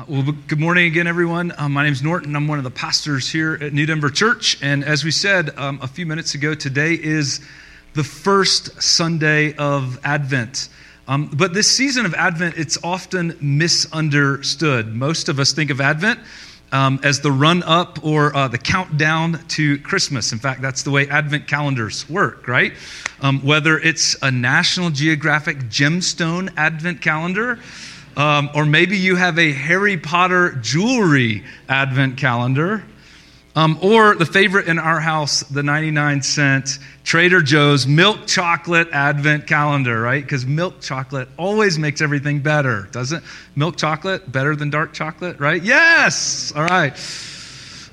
Uh, well, good morning again, everyone. Um, my name is Norton. I'm one of the pastors here at New Denver Church. And as we said um, a few minutes ago, today is the first Sunday of Advent. Um, but this season of Advent, it's often misunderstood. Most of us think of Advent um, as the run up or uh, the countdown to Christmas. In fact, that's the way Advent calendars work, right? Um, whether it's a National Geographic gemstone Advent calendar, um, or maybe you have a Harry Potter jewelry advent calendar. Um, or the favorite in our house, the 99 cent Trader Joe's milk chocolate advent calendar, right? Because milk chocolate always makes everything better, doesn't Milk chocolate better than dark chocolate, right? Yes! All right.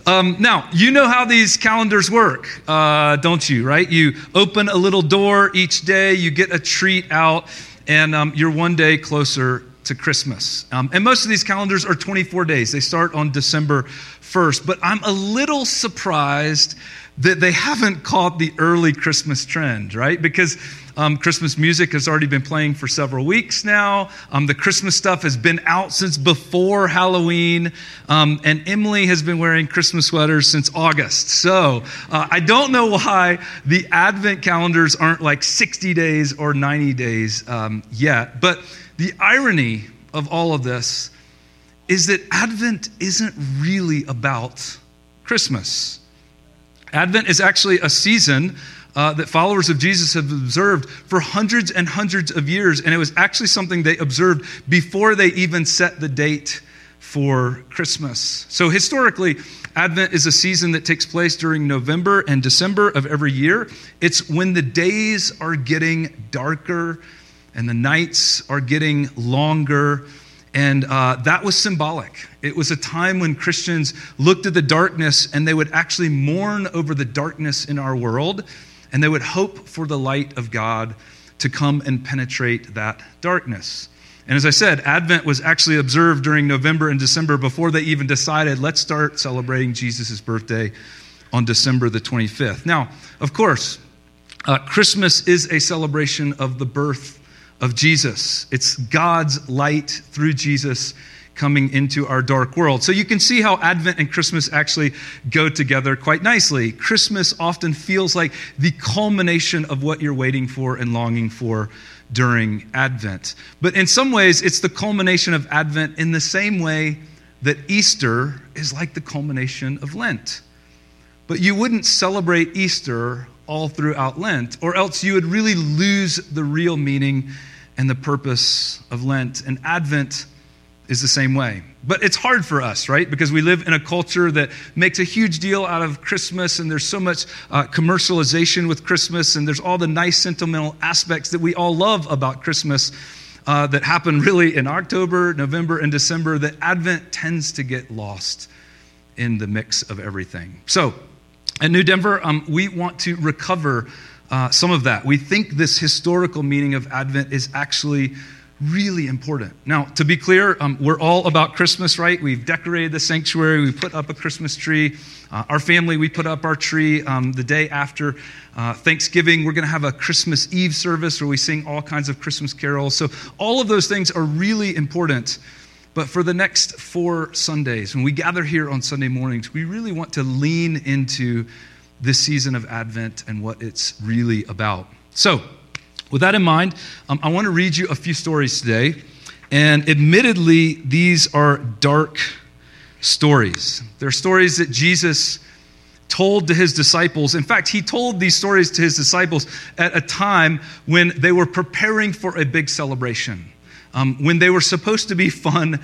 Um, now, you know how these calendars work, uh, don't you, right? You open a little door each day, you get a treat out, and um, you're one day closer to Christmas. Um, and most of these calendars are 24 days, they start on December 1st. But I'm a little surprised that they haven't caught the early Christmas trend, right? Because um, Christmas music has already been playing for several weeks now. Um, the Christmas stuff has been out since before Halloween. Um, and Emily has been wearing Christmas sweaters since August. So uh, I don't know why the Advent calendars aren't like 60 days or 90 days um, yet. But the irony of all of this is that Advent isn't really about Christmas. Advent is actually a season uh, that followers of Jesus have observed for hundreds and hundreds of years, and it was actually something they observed before they even set the date for Christmas. So, historically, Advent is a season that takes place during November and December of every year. It's when the days are getting darker and the nights are getting longer. And uh, that was symbolic. It was a time when Christians looked at the darkness and they would actually mourn over the darkness in our world, and they would hope for the light of God to come and penetrate that darkness. And as I said, Advent was actually observed during November and December before they even decided, let's start celebrating Jesus' birthday on December the 25th. Now, of course, uh, Christmas is a celebration of the birth of Jesus. It's God's light through Jesus coming into our dark world. So you can see how Advent and Christmas actually go together quite nicely. Christmas often feels like the culmination of what you're waiting for and longing for during Advent. But in some ways, it's the culmination of Advent in the same way that Easter is like the culmination of Lent. But you wouldn't celebrate Easter all throughout Lent, or else you would really lose the real meaning and the purpose of Lent. And Advent is the same way. But it's hard for us, right? Because we live in a culture that makes a huge deal out of Christmas, and there's so much uh, commercialization with Christmas, and there's all the nice sentimental aspects that we all love about Christmas. Uh, that happen really in October, November, and December, that Advent tends to get lost in the mix of everything. So, at New Denver, um, we want to recover uh, some of that. We think this historical meaning of Advent is actually really important. Now, to be clear, um, we're all about Christmas, right? We've decorated the sanctuary, we put up a Christmas tree. Uh, our family, we put up our tree um, the day after uh, Thanksgiving. We're going to have a Christmas Eve service where we sing all kinds of Christmas carols. So, all of those things are really important. But for the next four Sundays, when we gather here on Sunday mornings, we really want to lean into this season of Advent and what it's really about. So, with that in mind, um, I want to read you a few stories today. And admittedly, these are dark stories. They're stories that Jesus told to his disciples. In fact, he told these stories to his disciples at a time when they were preparing for a big celebration, um, when they were supposed to be fun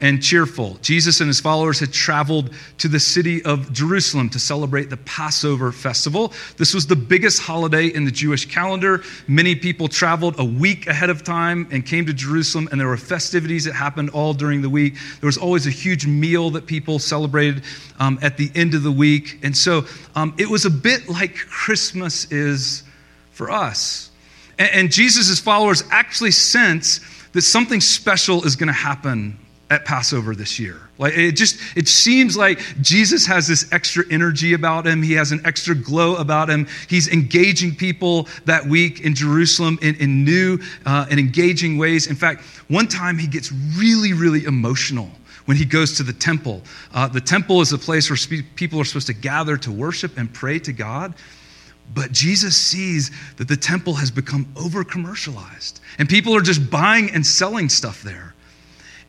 and cheerful. Jesus and his followers had traveled to the city of Jerusalem to celebrate the Passover festival. This was the biggest holiday in the Jewish calendar. Many people traveled a week ahead of time and came to Jerusalem, and there were festivities that happened all during the week. There was always a huge meal that people celebrated um, at the end of the week. And so um, it was a bit like Christmas is for us. And, and Jesus' followers actually sense that something special is going to happen at Passover this year. Like it just it seems like Jesus has this extra energy about him. He has an extra glow about him. He's engaging people that week in Jerusalem in, in new uh, and engaging ways. In fact, one time he gets really, really emotional when he goes to the temple. Uh, the temple is a place where spe- people are supposed to gather to worship and pray to God. But Jesus sees that the temple has become over commercialized and people are just buying and selling stuff there.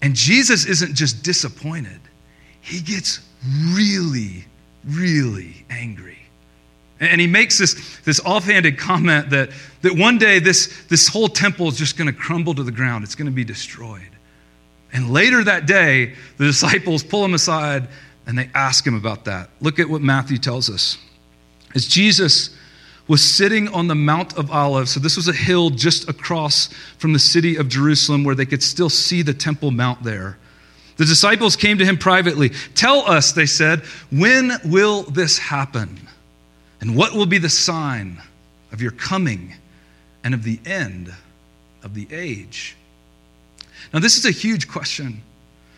And Jesus isn't just disappointed, he gets really, really angry. And he makes this, this offhanded comment that, that one day this, this whole temple is just going to crumble to the ground, it's going to be destroyed. And later that day, the disciples pull him aside and they ask him about that. Look at what Matthew tells us. As Jesus was sitting on the Mount of Olives. So, this was a hill just across from the city of Jerusalem where they could still see the Temple Mount there. The disciples came to him privately. Tell us, they said, when will this happen? And what will be the sign of your coming and of the end of the age? Now, this is a huge question.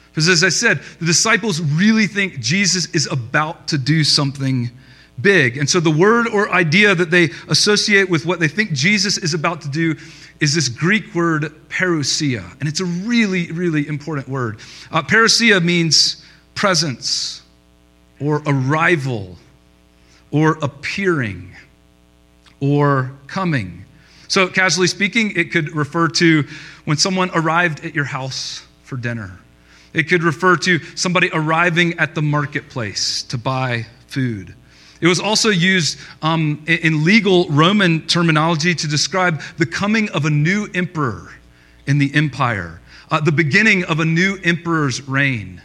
Because as I said, the disciples really think Jesus is about to do something big. And so the word or idea that they associate with what they think Jesus is about to do is this Greek word parousia. And it's a really, really important word. Uh, parousia means presence or arrival or appearing or coming. So, casually speaking, it could refer to when someone arrived at your house for dinner. It could refer to somebody arriving at the marketplace to buy food. It was also used um, in legal Roman terminology to describe the coming of a new emperor in the empire, uh, the beginning of a new emperor's reign.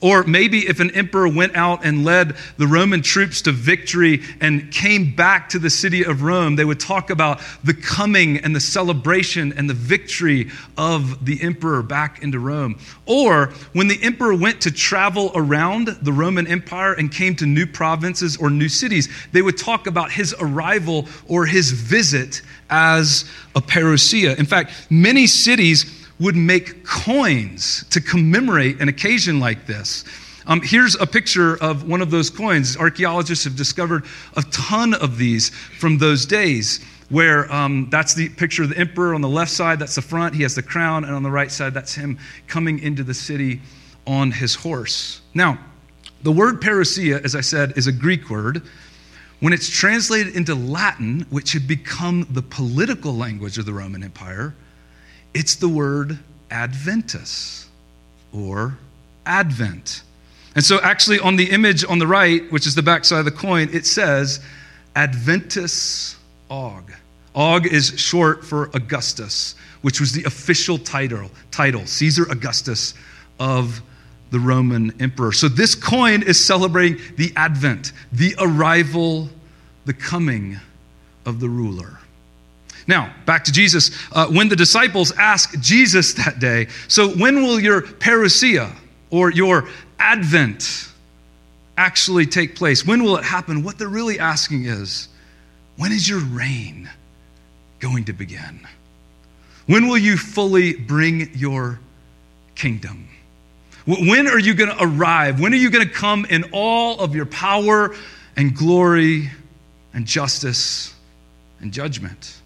Or maybe if an emperor went out and led the Roman troops to victory and came back to the city of Rome, they would talk about the coming and the celebration and the victory of the emperor back into Rome. Or when the emperor went to travel around the Roman Empire and came to new provinces or new cities, they would talk about his arrival or his visit as a parousia. In fact, many cities would make coins to commemorate an occasion like this. Um, here's a picture of one of those coins. Archaeologists have discovered a ton of these from those days, where um, that's the picture of the emperor on the left side, that's the front, he has the crown, and on the right side, that's him coming into the city on his horse. Now, the word parousia, as I said, is a Greek word. When it's translated into Latin, which had become the political language of the Roman Empire, it's the word Adventus or Advent. And so, actually, on the image on the right, which is the backside of the coin, it says Adventus Aug. Aug is short for Augustus, which was the official title, title Caesar Augustus of the Roman emperor. So, this coin is celebrating the advent, the arrival, the coming of the ruler. Now, back to Jesus. Uh, when the disciples ask Jesus that day, so when will your parousia or your advent actually take place? When will it happen? What they're really asking is, when is your reign going to begin? When will you fully bring your kingdom? When are you going to arrive? When are you going to come in all of your power and glory and justice and judgment?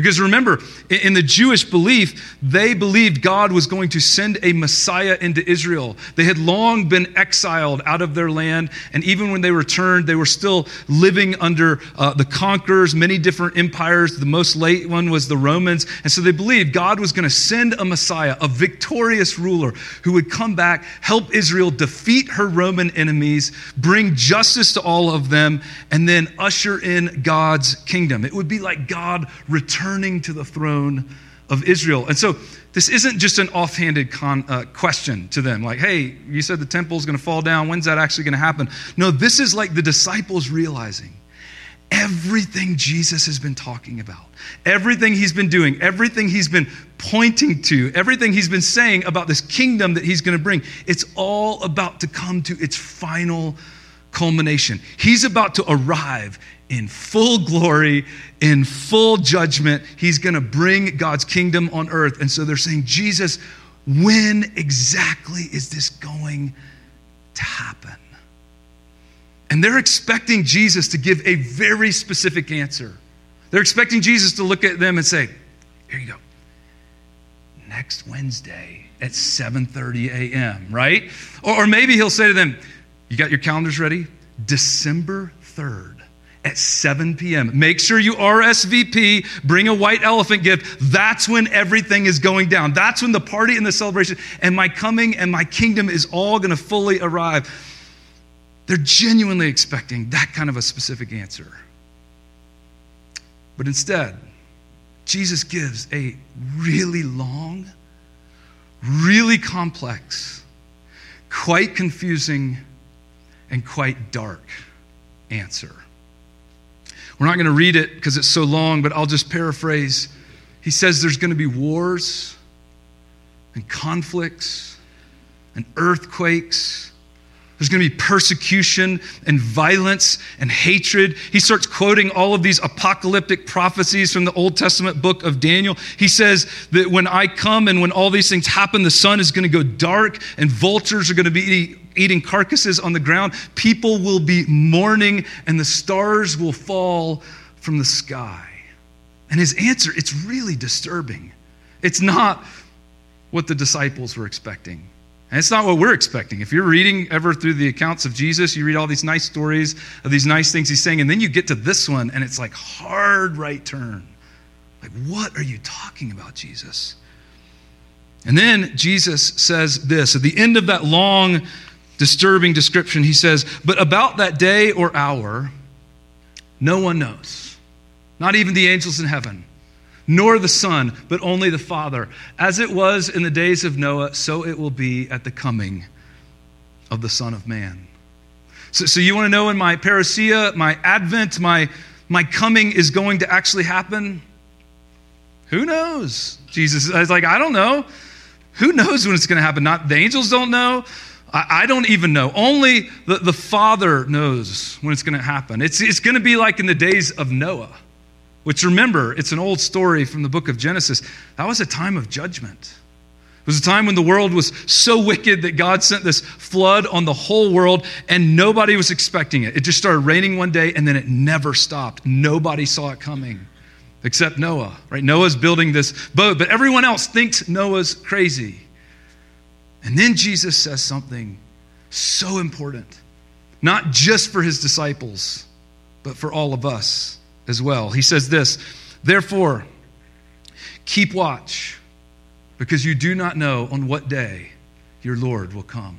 Because remember, in the Jewish belief, they believed God was going to send a Messiah into Israel. They had long been exiled out of their land, and even when they returned, they were still living under uh, the conquerors, many different empires. The most late one was the Romans. And so they believed God was going to send a Messiah, a victorious ruler, who would come back, help Israel defeat her Roman enemies, bring justice to all of them, and then usher in God's kingdom. It would be like God returned returning to the throne of Israel. And so this isn't just an offhanded con, uh, question to them, like, hey, you said the temple's going to fall down. When's that actually going to happen? No, this is like the disciples realizing everything Jesus has been talking about, everything he's been doing, everything he's been pointing to, everything he's been saying about this kingdom that he's going to bring, it's all about to come to its final culmination. He's about to arrive in full glory, in full judgment. He's going to bring God's kingdom on earth. And so they're saying, Jesus, when exactly is this going to happen? And they're expecting Jesus to give a very specific answer. They're expecting Jesus to look at them and say, Here you go. Next Wednesday at 7:30 a.m., right? Or, or maybe he'll say to them, You got your calendars ready? December 3rd at 7 p.m. Make sure you RSVP, bring a white elephant gift. That's when everything is going down. That's when the party and the celebration and my coming and my kingdom is all going to fully arrive. They're genuinely expecting that kind of a specific answer. But instead, Jesus gives a really long, really complex, quite confusing, and quite dark answer. We're not going to read it because it's so long, but I'll just paraphrase. He says there's going to be wars and conflicts and earthquakes there's going to be persecution and violence and hatred. He starts quoting all of these apocalyptic prophecies from the Old Testament book of Daniel. He says that when I come and when all these things happen, the sun is going to go dark and vultures are going to be eating carcasses on the ground. People will be mourning and the stars will fall from the sky. And his answer, it's really disturbing. It's not what the disciples were expecting. And it's not what we're expecting. If you're reading ever through the accounts of Jesus, you read all these nice stories of these nice things he's saying, and then you get to this one, and it's like hard right turn. Like, what are you talking about, Jesus? And then Jesus says this at the end of that long, disturbing description, he says, But about that day or hour, no one knows, not even the angels in heaven nor the Son, but only the Father. As it was in the days of Noah, so it will be at the coming of the Son of Man. So, so you want to know when my parousia, my advent, my, my coming is going to actually happen? Who knows? Jesus is like, I don't know. Who knows when it's going to happen? Not the angels don't know. I, I don't even know. Only the, the Father knows when it's going to happen. It's, it's going to be like in the days of Noah. Which remember, it's an old story from the book of Genesis. That was a time of judgment. It was a time when the world was so wicked that God sent this flood on the whole world and nobody was expecting it. It just started raining one day and then it never stopped. Nobody saw it coming except Noah, right? Noah's building this boat, but everyone else thinks Noah's crazy. And then Jesus says something so important, not just for his disciples, but for all of us as well. He says this Therefore, keep watch, because you do not know on what day your Lord will come.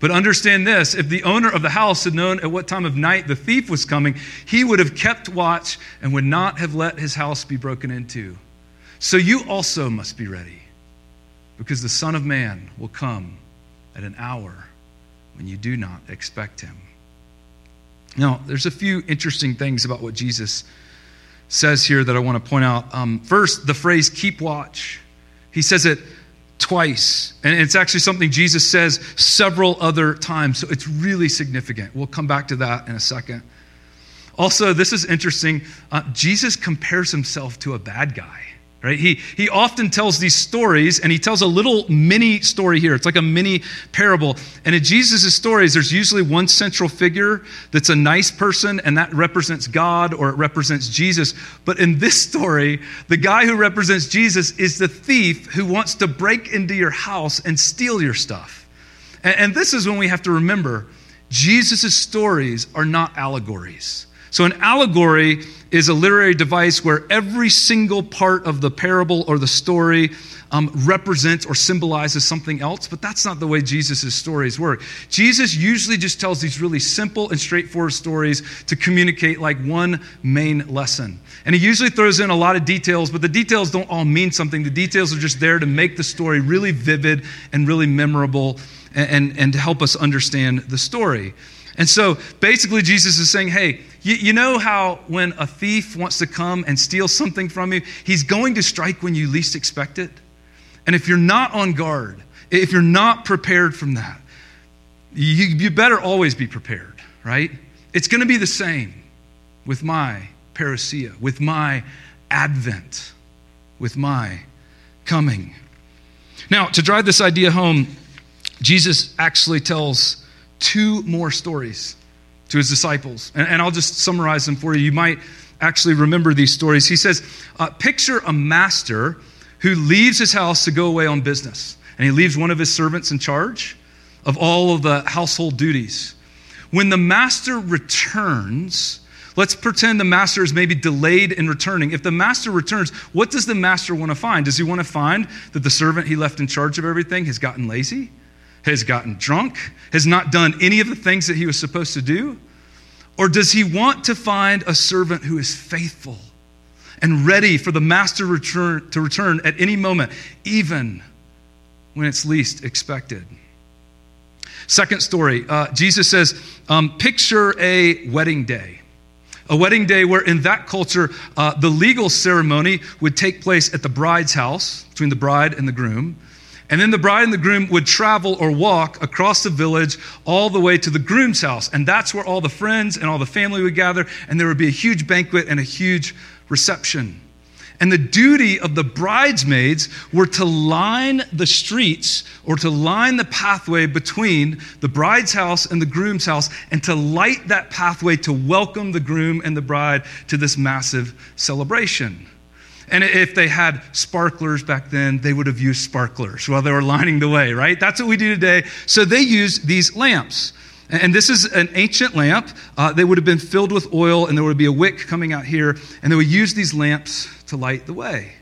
But understand this if the owner of the house had known at what time of night the thief was coming, he would have kept watch and would not have let his house be broken into. So you also must be ready, because the Son of Man will come at an hour when you do not expect him. Now, there's a few interesting things about what Jesus says here that I want to point out. Um, first, the phrase keep watch. He says it twice, and it's actually something Jesus says several other times, so it's really significant. We'll come back to that in a second. Also, this is interesting. Uh, Jesus compares himself to a bad guy. Right? He, he often tells these stories, and he tells a little mini story here. It's like a mini parable. And in Jesus' stories, there's usually one central figure that's a nice person, and that represents God or it represents Jesus. But in this story, the guy who represents Jesus is the thief who wants to break into your house and steal your stuff. And, and this is when we have to remember Jesus' stories are not allegories. So, an allegory is a literary device where every single part of the parable or the story um, represents or symbolizes something else, but that's not the way Jesus' stories work. Jesus usually just tells these really simple and straightforward stories to communicate like one main lesson. And he usually throws in a lot of details, but the details don't all mean something. The details are just there to make the story really vivid and really memorable and, and, and to help us understand the story. And so basically, Jesus is saying, hey, you, you, know how when a thief wants to come and steal something from you, he's going to strike when you least expect it? And if you're not on guard, if you're not prepared from that, you, you better always be prepared, right? It's going to be the same with my parousia, with my advent, with my coming. Now, to drive this idea home, Jesus actually tells two more stories to his disciples. And, and I'll just summarize them for you. You might actually remember these stories. He says, uh, Picture a master who leaves his house to go away on business, and he leaves one of his servants in charge of all of the household duties. When the master returns, let's pretend the master is maybe delayed in returning. If the master returns, what does the master want to find? Does he want to find that the servant he left in charge of everything has gotten lazy, has gotten drunk, has not done any of the things that he was supposed to do? Or does he want to find a servant who is faithful and ready for the master return, to return at any moment, even when it's least expected? Second story uh, Jesus says, um, Picture a wedding day. A wedding day where, in that culture, uh, the legal ceremony would take place at the bride's house, between the bride and the groom. And then the bride and the groom would travel or walk across the village all the way to the groom's house. And that's where all the friends and all the family would gather, and there would be a huge banquet and a huge reception. And the duty of the bridesmaids were to line the streets or to line the pathway between the bride's house and the groom's house and to light that pathway to welcome the groom and the bride to this massive celebration. And if they had sparklers back then, they would have used sparklers while they were lining the way, right? That's what we do today. So they used these lamps. And this is an ancient lamp. Uh, they would have been filled with oil, and there would be a wick coming out here, and they would use these lamps to light the way.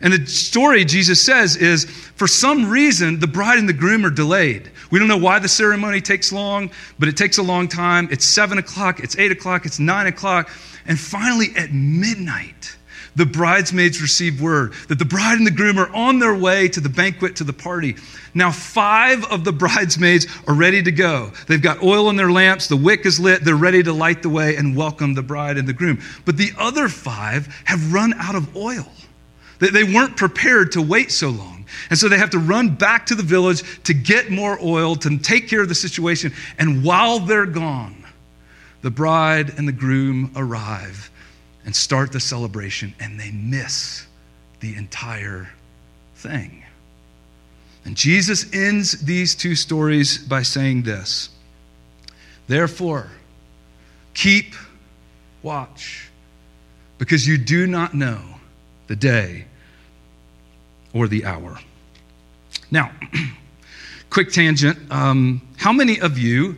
And the story Jesus says is for some reason, the bride and the groom are delayed. We don't know why the ceremony takes long, but it takes a long time. It's seven o'clock, it's eight o'clock, it's nine o'clock. And finally, at midnight, the bridesmaids receive word that the bride and the groom are on their way to the banquet, to the party. Now, five of the bridesmaids are ready to go. They've got oil in their lamps, the wick is lit, they're ready to light the way and welcome the bride and the groom. But the other five have run out of oil. They weren't prepared to wait so long. And so they have to run back to the village to get more oil, to take care of the situation. And while they're gone, the bride and the groom arrive and start the celebration, and they miss the entire thing. And Jesus ends these two stories by saying this Therefore, keep watch, because you do not know the day or the hour. Now, quick tangent. Um, how many of you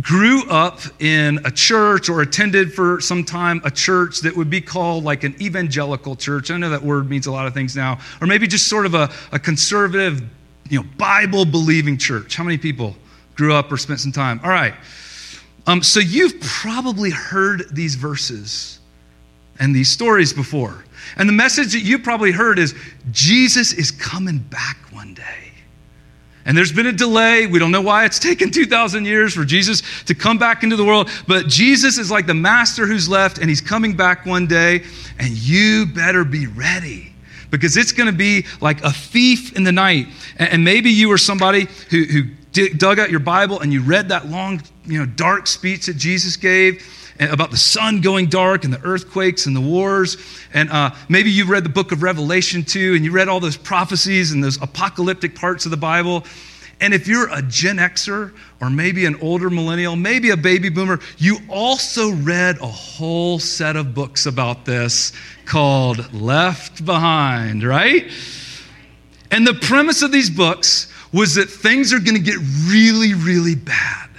grew up in a church or attended for some time a church that would be called like an evangelical church. I know that word means a lot of things now. Or maybe just sort of a, a conservative, you know, Bible believing church. How many people grew up or spent some time? All right. Um, so you've probably heard these verses and these stories before. And the message that you probably heard is Jesus is coming back one day. And there's been a delay. We don't know why it's taken 2,000 years for Jesus to come back into the world. But Jesus is like the master who's left, and he's coming back one day. And you better be ready because it's going to be like a thief in the night. And maybe you were somebody who, who dug out your Bible and you read that long, you know, dark speech that Jesus gave about the sun going dark and the earthquakes and the wars. And uh, maybe you read the book of Revelation too, and you read all those prophecies and those apocalyptic parts of the Bible. And if you're a Gen Xer or maybe an older millennial, maybe a baby boomer, you also read a whole set of books about this called Left Behind, right? And the premise of these books was that things are going to get really, really bad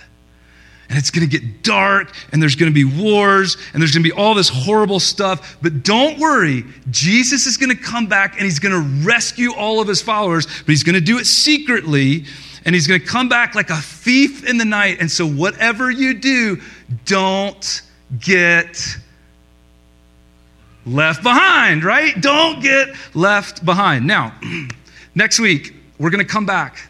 and it's going to get dark and there's going to be wars and there's going to be all this horrible stuff. But don't worry, Jesus is going to come back and he's going to rescue all of his followers, but he's going to do it secretly and he's going to come back like a thief in the night. And so, whatever you do, don't get left behind, right? Don't get left behind. Now, next week, we're going to come back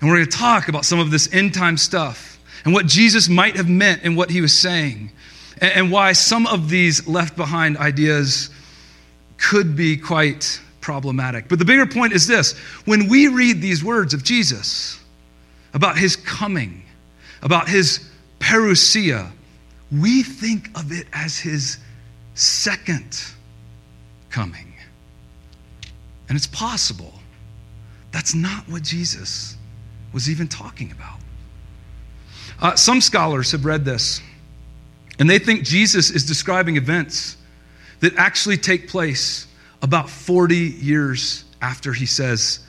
and we're going to talk about some of this end time stuff and what Jesus might have meant in what he was saying, and why some of these left behind ideas could be quite problematic. But the bigger point is this when we read these words of Jesus about his coming, about his parousia, we think of it as his second coming. And it's possible That's not what Jesus was even talking about. Uh, some scholars have read this, and they think Jesus is describing events that actually take place about 40 years after he says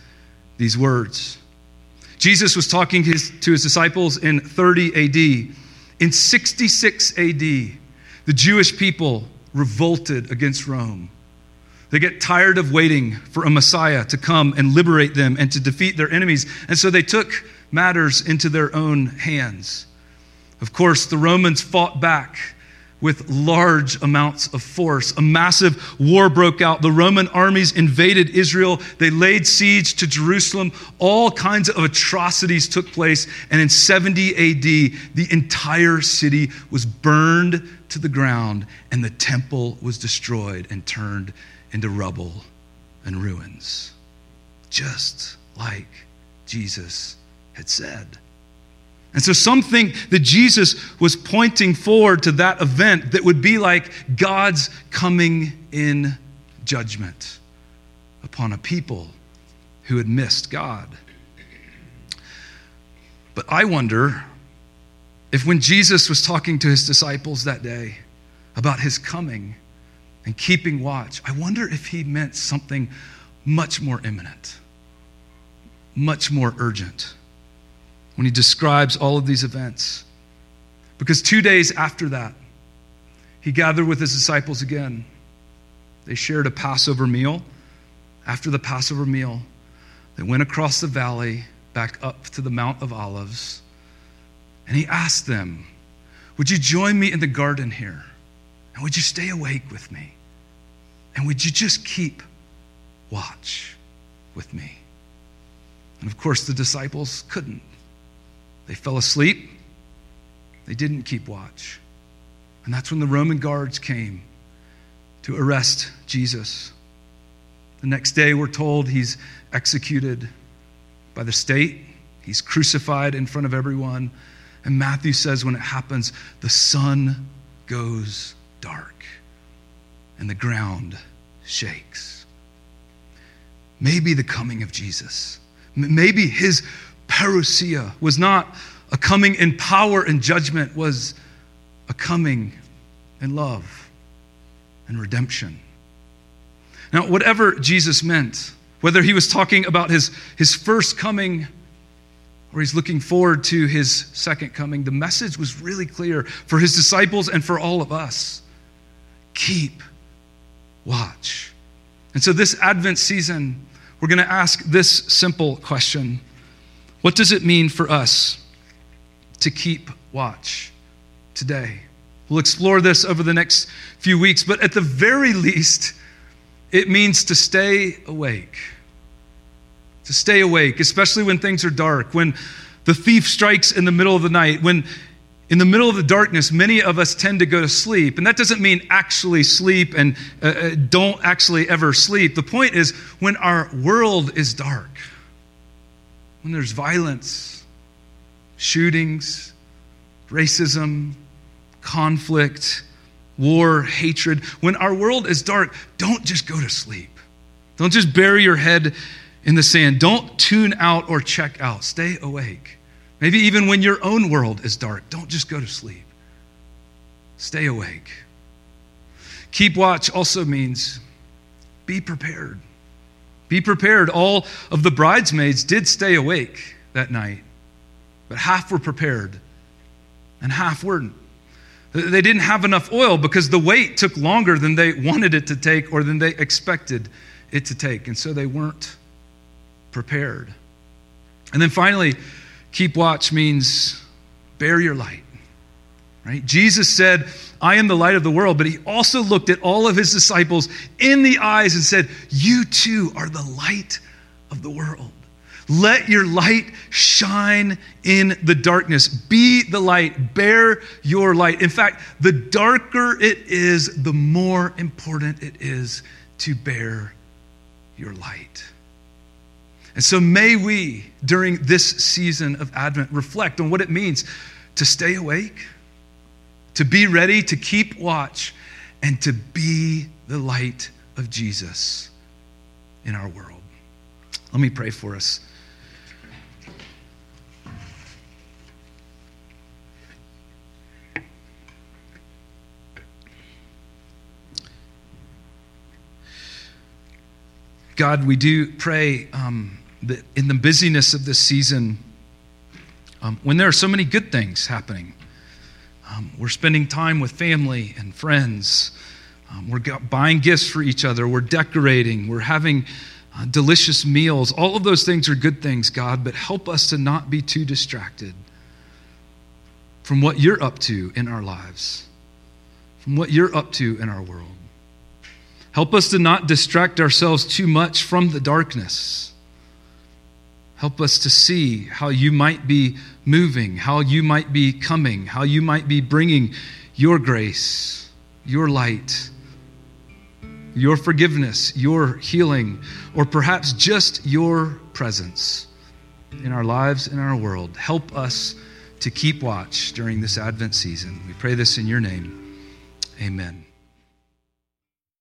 these words. Jesus was talking his, to his disciples in 30 AD. In 66 AD, the Jewish people revolted against Rome. They get tired of waiting for a Messiah to come and liberate them and to defeat their enemies. And so they took matters into their own hands. Of course, the Romans fought back with large amounts of force. A massive war broke out. The Roman armies invaded Israel. They laid siege to Jerusalem. All kinds of atrocities took place. And in 70 AD, the entire city was burned to the ground, and the temple was destroyed and turned into rubble and ruins. Just like Jesus had said. And so some think that Jesus was pointing forward to that event that would be like God's coming in judgment upon a people who had missed God. But I wonder if when Jesus was talking to his disciples that day about his coming and keeping watch, I wonder if he meant something much more imminent, much more urgent when he describes all of these events. Because two days after that, he gathered with his disciples again. They shared a Passover meal. After the Passover meal, they went across the valley back up to the Mount of Olives. And he asked them, Would you join me in the garden here? And would you stay awake with me? And would you just keep watch with me? And of course, the disciples couldn't. They fell asleep. They didn't keep watch. And that's when the Roman guards came to arrest Jesus. The next day, we're told he's executed by the state, he's crucified in front of everyone. And Matthew says when it happens, the sun goes dark and the ground shakes. Maybe the coming of Jesus, maybe his parousia was not a coming in power and judgment, was a coming in love and redemption. Now, whatever Jesus meant, whether he was talking about his, his first coming or he's looking forward to his second coming, the message was really clear for his disciples and for all of us. Keep watch. And so, this Advent season, we're going to ask this simple question what does it mean for us to keep watch today? We'll explore this over the next few weeks, but at the very least, it means to stay awake. To stay awake, especially when things are dark, when the thief strikes in the middle of the night, when in the middle of the darkness, many of us tend to go to sleep. And that doesn't mean actually sleep and uh, uh don't actually ever sleep. The point is when our world is dark when there's violence, shootings, racism, conflict, war, hatred, when our world is dark, don't just go to sleep. Don't just bury your head in the sand. Don't tune out or check out. Stay awake. Maybe even when your own world is dark, don't just go to sleep. Stay awake. Keep watch also means be prepared. Be prepared. All of the bridesmaids did stay awake that night, but half were prepared and half weren't. They didn't have enough oil because the wait took longer than they wanted it to take or than they expected it to take. And so they weren't prepared. And then finally, keep watch means bear your light. Right? Jesus said, I am the light of the world, but he also looked at all of his disciples in the eyes and said, You too are the light of the world. Let your light shine in the darkness. Be the light. Bear your light. In fact, the darker it is, the more important it is to bear your light. And so may we, during this season of Advent, reflect on what it means to stay awake to be ready, to keep watch, and to be the light of Jesus in our world. Let me pray for us. God, we do pray um, that in the busyness of this season, um, when there are so many good things happening, um, we're spending time with family and friends. Um, we're buying gifts for each other. We're decorating. We're having uh, delicious meals. All of those things are good things, God, but help us to not be too distracted from what you're up to in our lives, from what you're up to in our world. Help us to not distract ourselves too much from the darkness. Help us to see how you might be moving, how you might be coming, how you might be bringing your grace, your light, your forgiveness, your healing, or perhaps just your presence in our lives, in our world. Help us to keep watch during this Advent season. We pray this in your name. Amen.